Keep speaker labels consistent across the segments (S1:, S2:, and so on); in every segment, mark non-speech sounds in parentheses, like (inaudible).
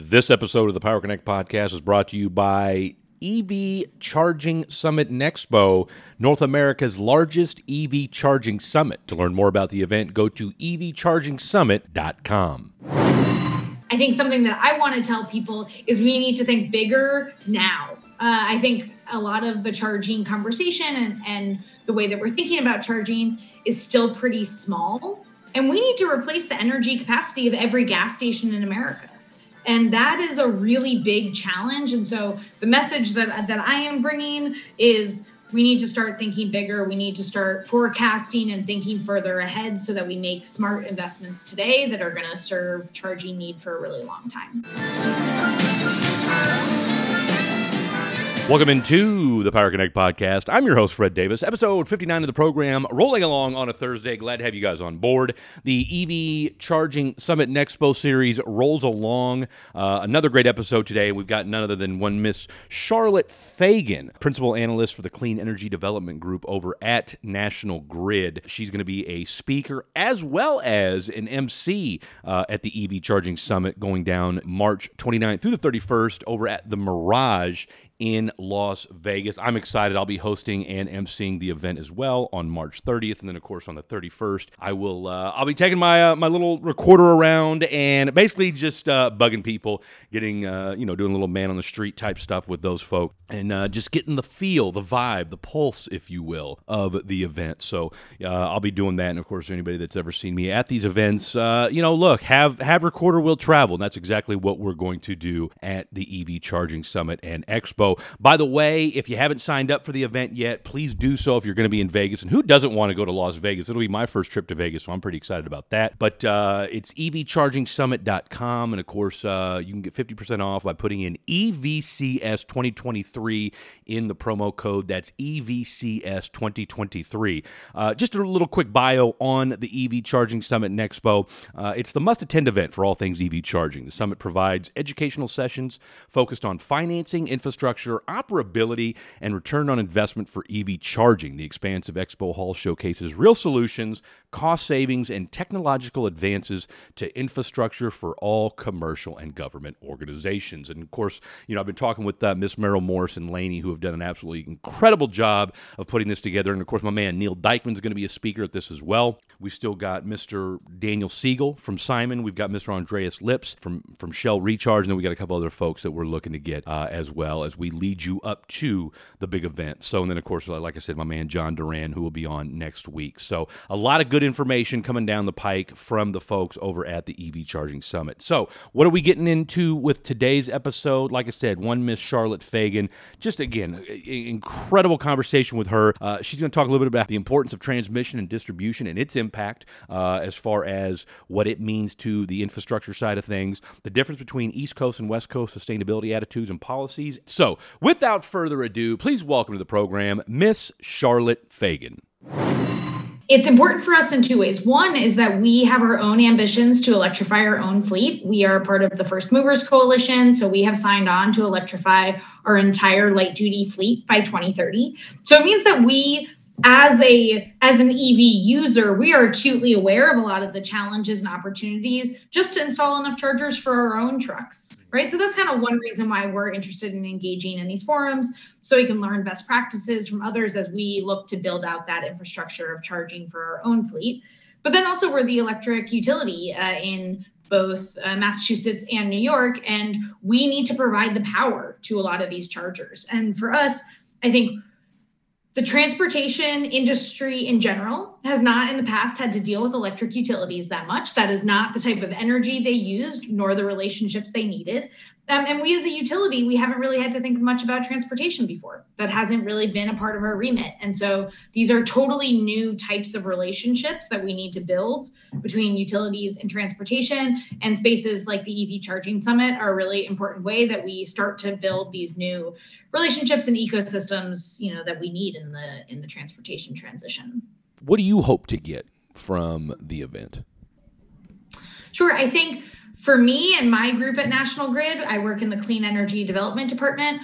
S1: This episode of the Power Connect podcast is brought to you by EV Charging Summit Expo, North America's largest EV charging summit. To learn more about the event, go to evchargingsummit.com.
S2: I think something that I want to tell people is we need to think bigger now. Uh, I think a lot of the charging conversation and, and the way that we're thinking about charging is still pretty small. And we need to replace the energy capacity of every gas station in America and that is a really big challenge. And so the message that that i am bringing is we need to start thinking bigger. We need to start forecasting and thinking further ahead so that we make smart investments today that are going to serve charging need for a really long time
S1: Welcome into the Power Connect podcast. I'm your host, Fred Davis, episode 59 of the program, rolling along on a Thursday. Glad to have you guys on board. The EV Charging Summit Expo series rolls along. Uh, another great episode today. We've got none other than one Miss Charlotte Fagan, principal analyst for the Clean Energy Development Group over at National Grid. She's going to be a speaker as well as an MC uh, at the EV Charging Summit going down March 29th through the 31st over at the Mirage in Las Vegas. I'm excited. I'll be hosting and emceeing the event as well on March 30th, and then of course on the 31st, I will. Uh, I'll be taking my uh, my little recorder around and basically just uh, bugging people, getting uh, you know doing a little man on the street type stuff with those folk, and uh, just getting the feel, the vibe, the pulse, if you will, of the event. So uh, I'll be doing that, and of course anybody that's ever seen me at these events, you know, look, have have recorder will travel. And that's exactly what we're going to do at the EV Charging Summit and Expo. By the way, if you haven't signed up for the event yet, please do so if you're going to be in Vegas. And who doesn't want to go to Las Vegas? It'll be my first trip to Vegas, so I'm pretty excited about that. But uh, it's evchargingsummit.com. And of course, uh, you can get 50% off by putting in EVCS 2023 in the promo code. That's EVCS 2023. Uh, just a little quick bio on the EV Charging Summit and Expo. Uh, it's the must attend event for all things EV charging. The summit provides educational sessions focused on financing, infrastructure, operability, and return on investment for EV charging. The expansive Expo Hall showcases real solutions, cost savings, and technological advances to infrastructure for all commercial and government organizations. And of course, you know, I've been talking with uh, Miss Meryl Morris and Laney, who have done an absolutely incredible job of putting this together. And of course, my man Neil Dyckman is going to be a speaker at this as well. We've still got Mr. Daniel Siegel from Simon. We've got Mr. Andreas Lips from, from Shell Recharge. And then we got a couple other folks that we're looking to get uh, as well as we lead you up to the big event. So, and then of course, like I said, my man John Duran, who will be on next week. So, a lot of good information coming down the pike from the folks over at the EV Charging Summit. So, what are we getting into with today's episode? Like I said, one Miss Charlotte Fagan. Just again, incredible conversation with her. Uh, she's going to talk a little bit about the importance of transmission and distribution and its impact uh, as far as what it means to the infrastructure side of things, the difference between East Coast and West Coast sustainability attitudes and policies. So, without further ado, please welcome to the program Miss Charlotte Fagan.
S2: It's important for us in two ways. One is that we have our own ambitions to electrify our own fleet. We are part of the First Movers Coalition, so we have signed on to electrify our entire light duty fleet by 2030. So it means that we as a as an EV user, we are acutely aware of a lot of the challenges and opportunities just to install enough chargers for our own trucks, right? So that's kind of one reason why we're interested in engaging in these forums so we can learn best practices from others as we look to build out that infrastructure of charging for our own fleet. But then also we're the electric utility uh, in both uh, Massachusetts and New York, and we need to provide the power to a lot of these chargers. And for us, I think the transportation industry in general has not in the past had to deal with electric utilities that much. That is not the type of energy they used, nor the relationships they needed. Um, and we as a utility, we haven't really had to think much about transportation before. That hasn't really been a part of our remit. And so these are totally new types of relationships that we need to build between utilities and transportation. And spaces like the EV Charging Summit are a really important way that we start to build these new relationships and ecosystems, you know, that we need in the in the transportation transition.
S1: What do you hope to get from the event?
S2: Sure. I think for me and my group at National Grid, I work in the Clean Energy Development Department.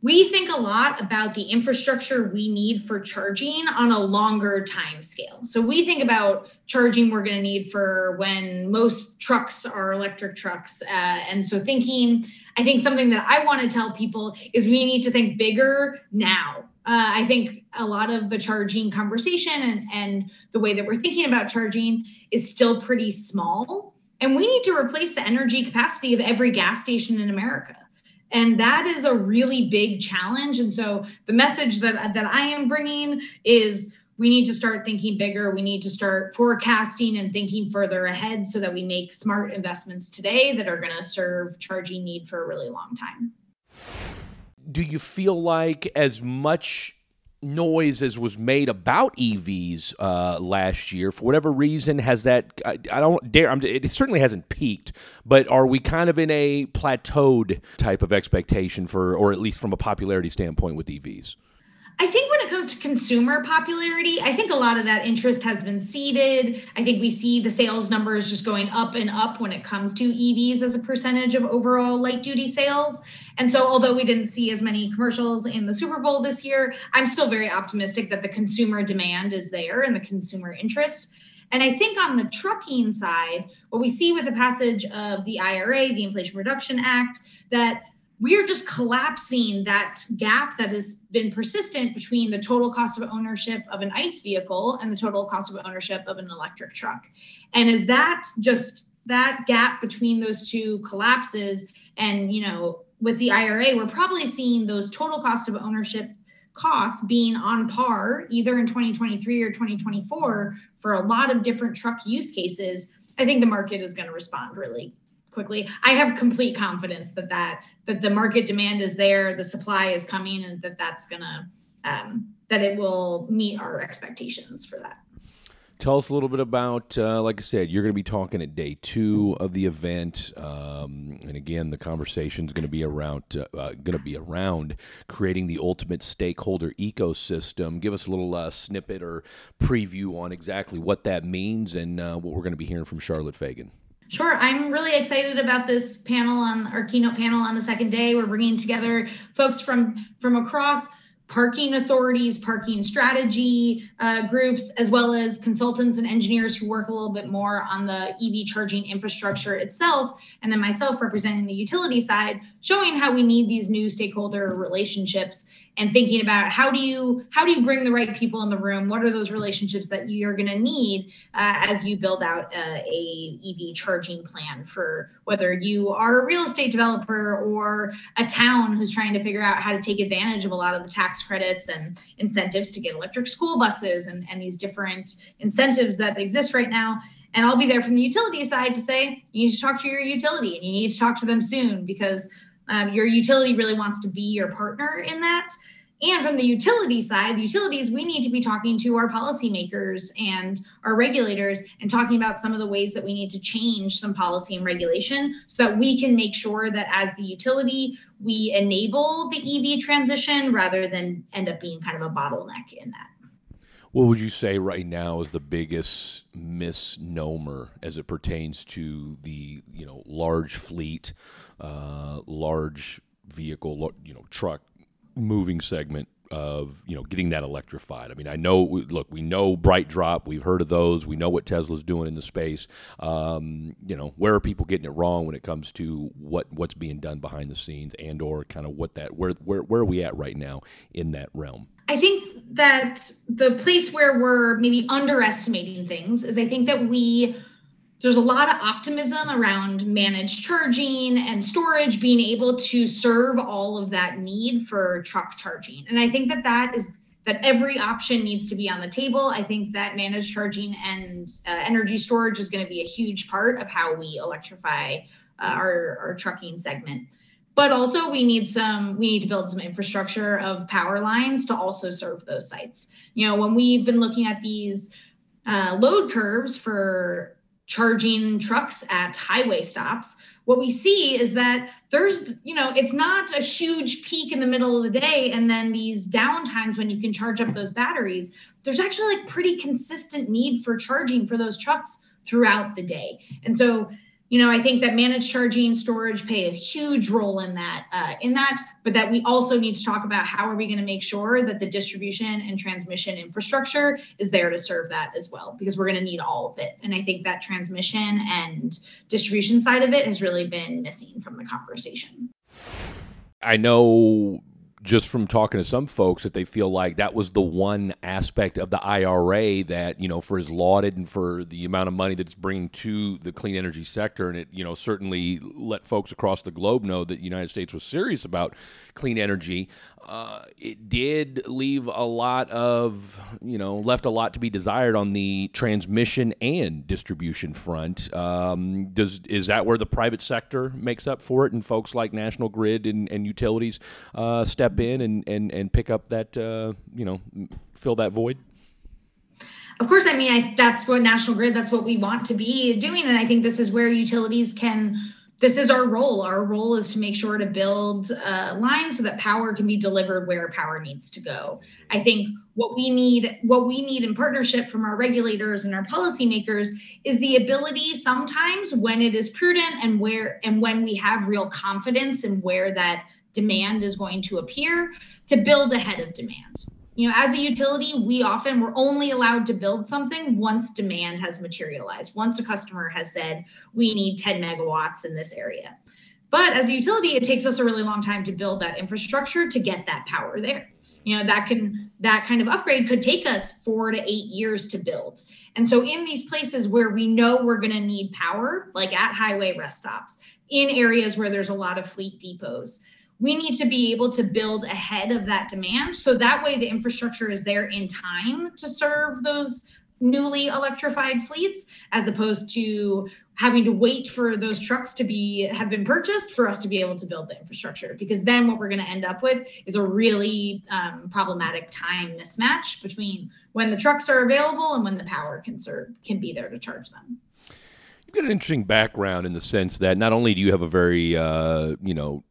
S2: we think a lot about the infrastructure we need for charging on a longer time scale. So we think about charging we're going to need for when most trucks are electric trucks. Uh, and so thinking, I think something that I want to tell people is we need to think bigger now. Uh, I think a lot of the charging conversation and, and the way that we're thinking about charging is still pretty small. And we need to replace the energy capacity of every gas station in America. And that is a really big challenge. And so the message that that i am bringing is we need to start thinking bigger. We need to start forecasting and thinking further ahead so that we make smart investments today that are going to serve charging need for a really long time.
S1: Do you feel like as much noise as was made about EVs uh, last year. For whatever reason, has that I, I don't dare. I'm, it certainly hasn't peaked, but are we kind of in a plateaued type of expectation for, or at least from a popularity standpoint, with EVs?
S2: I think when it comes to consumer popularity, I think a lot of that interest has been seeded. I think we see the sales numbers just going up and up when it comes to EVs as a percentage of overall light duty sales. And so, although we didn't see as many commercials in the Super Bowl this year, I'm still very optimistic that the consumer demand is there and the consumer interest. And I think on the trucking side, what we see with the passage of the IRA, the Inflation Reduction Act, that we are just collapsing that gap that has been persistent between the total cost of ownership of an ICE vehicle and the total cost of ownership of an electric truck. And as that just that gap between those two collapses and you know with the IRA, we're probably seeing those total cost of ownership costs being on par either in 2023 or 2024 for a lot of different truck use cases. I think the market is going to respond really quickly. I have complete confidence that that that the market demand is there, the supply is coming, and that that's to um, that it will meet our expectations for that.
S1: Tell us a little bit about, uh, like I said, you're going to be talking at day two of the event, um, and again, the conversation is going to be around uh, uh, going to be around creating the ultimate stakeholder ecosystem. Give us a little uh, snippet or preview on exactly what that means and uh, what we're going to be hearing from Charlotte Fagan.
S2: Sure. I'm really excited about this panel on our keynote panel on the second day. We're bringing together folks from from across parking authorities, parking strategy uh, groups, as well as consultants and engineers who work a little bit more on the EV charging infrastructure itself, and then myself representing the utility side, showing how we need these new stakeholder relationships and thinking about how do you how do you bring the right people in the room? What are those relationships that you're going to need uh, as you build out uh, a ev charging plan for whether you are a real estate developer or a town who's trying to figure out how to take advantage of a lot of the tax credits and incentives to get electric school buses and, and these different incentives that exist right now. And I'll be there from the utility side to say you need to talk to your utility and you need to talk to them soon because um, your utility really wants to be your partner in that. And from the utility side, the utilities, we need to be talking to our policymakers and our regulators and talking about some of the ways that we need to change some policy and regulation so that we can make sure that as the utility, we enable the EV transition rather than end up being kind of a bottleneck in that.
S1: What would you say right now is the biggest misnomer as it pertains to the you know large fleet, uh, large vehicle, you know truck moving segment of you know getting that electrified. I mean, I know. Look, we know BrightDrop. We've heard of those. We know what Tesla's doing in the space. Um, you know, where are people getting it wrong when it comes to what what's being done behind the scenes, and or kind of what that where where where are we at right now in that realm?
S2: I think that the place where we're maybe underestimating things is I think that we there's a lot of optimism around managed charging and storage being able to serve all of that need for truck charging. And I think that that is that every option needs to be on the table. I think that managed charging and uh, energy storage is going to be a huge part of how we electrify uh, our, our trucking segment but also we need some we need to build some infrastructure of power lines to also serve those sites you know when we've been looking at these uh, load curves for charging trucks at highway stops what we see is that there's you know it's not a huge peak in the middle of the day and then these downtimes when you can charge up those batteries there's actually like pretty consistent need for charging for those trucks throughout the day. And so you know, I think that managed charging storage play a huge role in that, uh, in that, but that we also need to talk about how are we going to make sure that the distribution and transmission infrastructure is there to serve that as well, because we're going to need all of it. And I think that transmission and distribution side of it has really been missing from the conversation.
S1: I know just from talking to some folks that they feel like that was the one aspect of the IRA that you know for as lauded and for the amount of money that it's bringing to the clean energy sector and it you know certainly let folks across the globe know that the United States was serious about clean energy uh, it did leave a lot of, you know, left a lot to be desired on the transmission and distribution front. Um, does is that where the private sector makes up for it, and folks like National Grid and, and utilities uh, step in and, and, and pick up that, uh, you know, fill that void?
S2: Of course, I mean I, that's what National Grid. That's what we want to be doing, and I think this is where utilities can this is our role. Our role is to make sure to build lines so that power can be delivered where power needs to go. I think what we need, what we need in partnership from our regulators and our policymakers is the ability sometimes when it is prudent and where and when we have real confidence in where that demand is going to appear to build ahead of demand you know as a utility we often we're only allowed to build something once demand has materialized once a customer has said we need 10 megawatts in this area. But as a utility it takes us a really long time to build that infrastructure to get that power there. You know that can that kind of upgrade could take us four to eight years to build. And so in these places where we know we're going to need power like at highway rest stops in areas where there's a lot of fleet depots we need to be able to build ahead of that demand. So that way the infrastructure is there in time to serve those newly electrified fleets as opposed to having to wait for those trucks to be have been purchased for us to be able to build the infrastructure. Because then what we're going to end up with is a really um, problematic time mismatch between when the trucks are available and when the power can serve can be there to charge them.
S1: You've got an interesting background in the sense that not only do you have a very, uh, you know,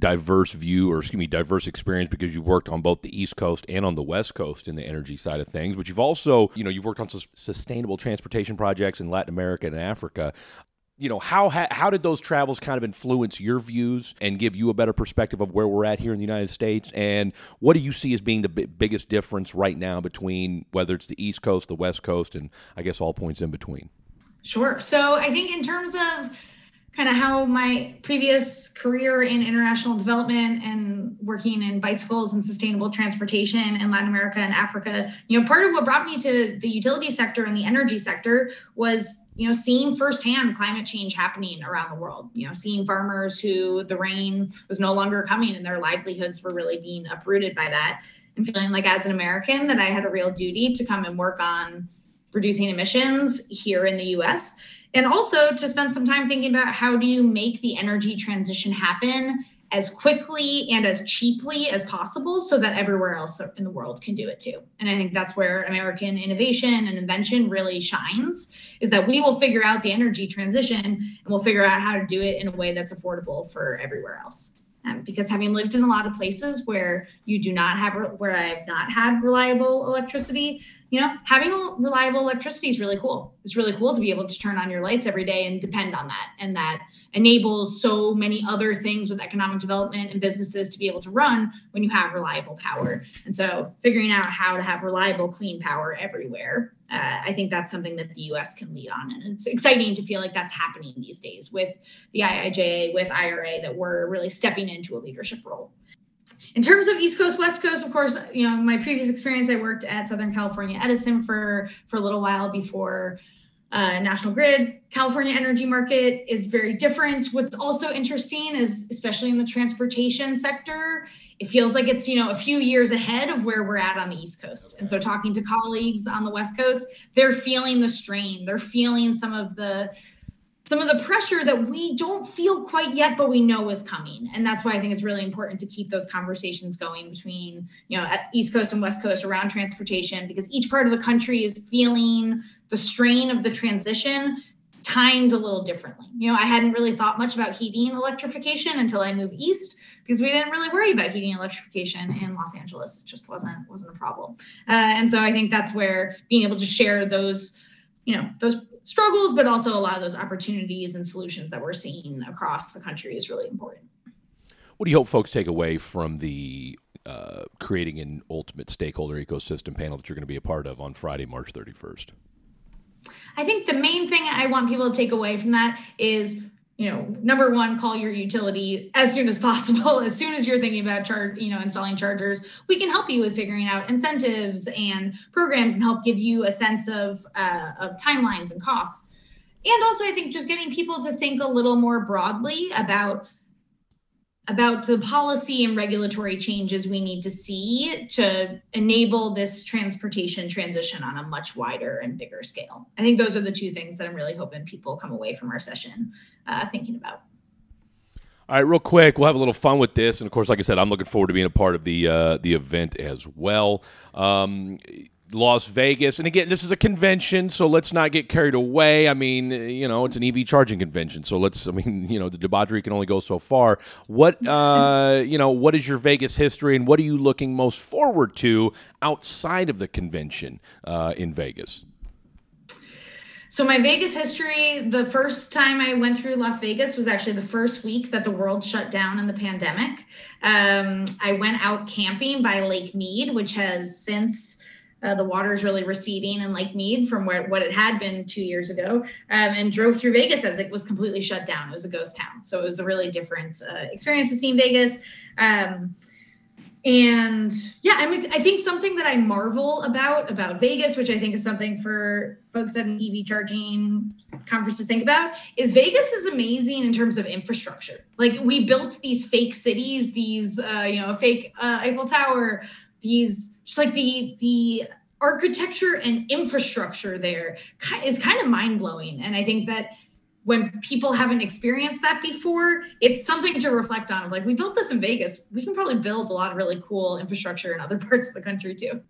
S1: diverse view or excuse me diverse experience because you've worked on both the east coast and on the west coast in the energy side of things. But you've also you know you've worked on sustainable transportation projects in latin america and africa. You know how how did those travels kind of influence your views and give you a better perspective of where we're at here in the United States? And what do you see as being the b- biggest difference right now between whether it's the east coast the west coast and I guess all points in between?
S2: Sure. So I think in terms of kind of how my previous career in international development and working in bicycles and sustainable transportation in Latin America and Africa, you know, part of what brought me to the utility sector and the energy sector was, you know, seeing firsthand climate change happening around the world, you know, seeing farmers who the rain was no longer coming and their livelihoods were really being uprooted by that and feeling like as an American that I had a real duty to come and work on reducing emissions here in the US and also to spend some time thinking about how do you make the energy transition happen as quickly and as cheaply as possible so that everywhere else in the world can do it too. And I think that's where American innovation and invention really shines is that we will figure out the energy transition and we'll figure out how to do it in a way that's affordable for everywhere else. Um, because having lived in a lot of places where you do not have where I've not had reliable electricity, you know, having reliable electricity is really cool. It's really cool to be able to turn on your lights every day and depend on that. And that enables so many other things with economic development and businesses to be able to run when you have reliable power. And so figuring out how to have reliable, clean power everywhere, uh, I think that's something that the US can lead on. And it's exciting to feel like that's happening these days with the IIJA, with IRA, that we're really stepping into a leadership role. In terms of East Coast, West Coast, of course, you know, my previous experience, I worked at Southern California Edison for for a little while before uh, National Grid. California energy market is very different. What's also interesting is, especially in the transportation sector, it feels like it's you know a few years ahead of where we're at on the East Coast. And so, talking to colleagues on the West Coast, they're feeling the strain. They're feeling some of the some of the pressure that we don't feel quite yet but we know is coming and that's why i think it's really important to keep those conversations going between you know east coast and west coast around transportation because each part of the country is feeling the strain of the transition timed a little differently you know i hadn't really thought much about heating electrification until i moved east because we didn't really worry about heating electrification in los angeles it just wasn't wasn't a problem uh, and so i think that's where being able to share those you know those struggles, but also a lot of those opportunities and solutions that we're seeing across the country is really important.
S1: What do you hope folks take away from the uh, creating an ultimate stakeholder ecosystem panel that you're going to be a part of on Friday, March 31st?
S2: I think the main thing I want people to take away from that is you know, number one, call your utility as soon as possible. (laughs) As soon as you're thinking about charge, you know, installing chargers, we can help you with figuring out incentives and programs and help give you a sense of uh, of timelines and costs. And also, I think just getting people to think a little more broadly about about the policy and regulatory changes we need to see to enable this transportation transition on a much wider and bigger scale. I think those are the two things that I'm really hoping people come away from our session uh, thinking about.
S1: All right, real quick, we'll have a little fun with this, and of course, like I said, I'm looking forward to being a part of the uh, the event as well. Um, Las Vegas. And again, this is a convention, so let's not get carried away. I mean, you know, it's an EV charging convention, so let's. I mean, (laughs) you know, the debauchery can only go so far. What, uh, you know, what is your Vegas history, and what are you looking most forward to outside of the convention uh, in Vegas?
S2: So my Vegas history, the first time I went through Las Vegas was actually the first week that the world shut down in the pandemic. Um, I went out camping by Lake Mead, which has since uh, the water is really receding in Lake Mead from where what it had been two years ago, um, and drove through Vegas as it was completely shut down. It was a ghost town, so it was a really different uh, experience of seeing Vegas. Um, and yeah, I mean, I think something that I marvel about about Vegas, which I think is something for folks at an EV charging conference to think about, is Vegas is amazing in terms of infrastructure. Like we built these fake cities, these uh, you know, fake uh, Eiffel Tower, these just like the the architecture and infrastructure there is kind of mind blowing. And I think that when people haven't experienced that before, it's something to reflect on. Like we built this in Vegas, we can probably build a lot of really cool infrastructure in other (laughs) parts of the country too.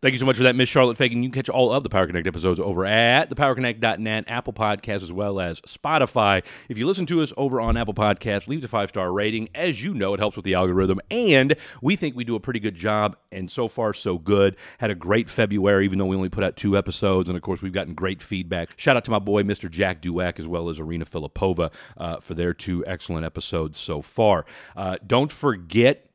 S1: Thank you so much for that, Miss Charlotte Fagan. You can catch all of the Power Connect episodes over at thepowerconnect.net, Apple Podcasts, as well as Spotify. If you listen to us over on Apple Podcasts, leave the five star rating. As you know, it helps with the algorithm, and we think we do a pretty good job. And so far, so good. Had a great February, even though we only put out two episodes. And of course, we've gotten great feedback. Shout out to my boy, Mr. Jack Duack, as well as Arena Filipova uh, for their two excellent episodes so far. Uh, don't forget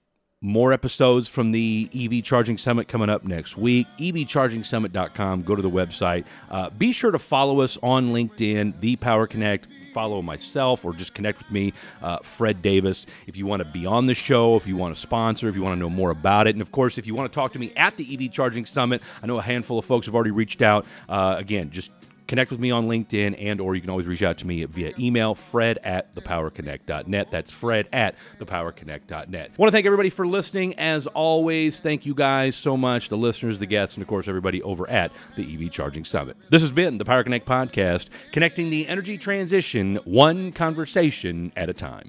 S1: more episodes from the EV Charging Summit coming up next week. EVChargingSummit.com. Go to the website. Uh, be sure to follow us on LinkedIn, The Power Connect. Follow myself or just connect with me, uh, Fred Davis. If you want to be on the show, if you want to sponsor, if you want to know more about it, and of course, if you want to talk to me at the EV Charging Summit, I know a handful of folks have already reached out. Uh, again, just connect with me on LinkedIn, and or you can always reach out to me via email, fred at thepowerconnect.net. That's fred at thepowerconnect.net. I want to thank everybody for listening. As always, thank you guys so much, the listeners, the guests, and of course, everybody over at the EV Charging Summit. This has been the Power Connect Podcast, connecting the energy transition one conversation at a time.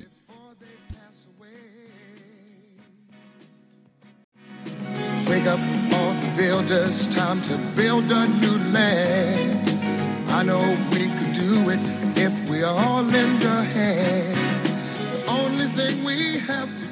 S1: Wake up all the builders, time to build a new land. I know we could do it if we all lend a hand. The only thing we have to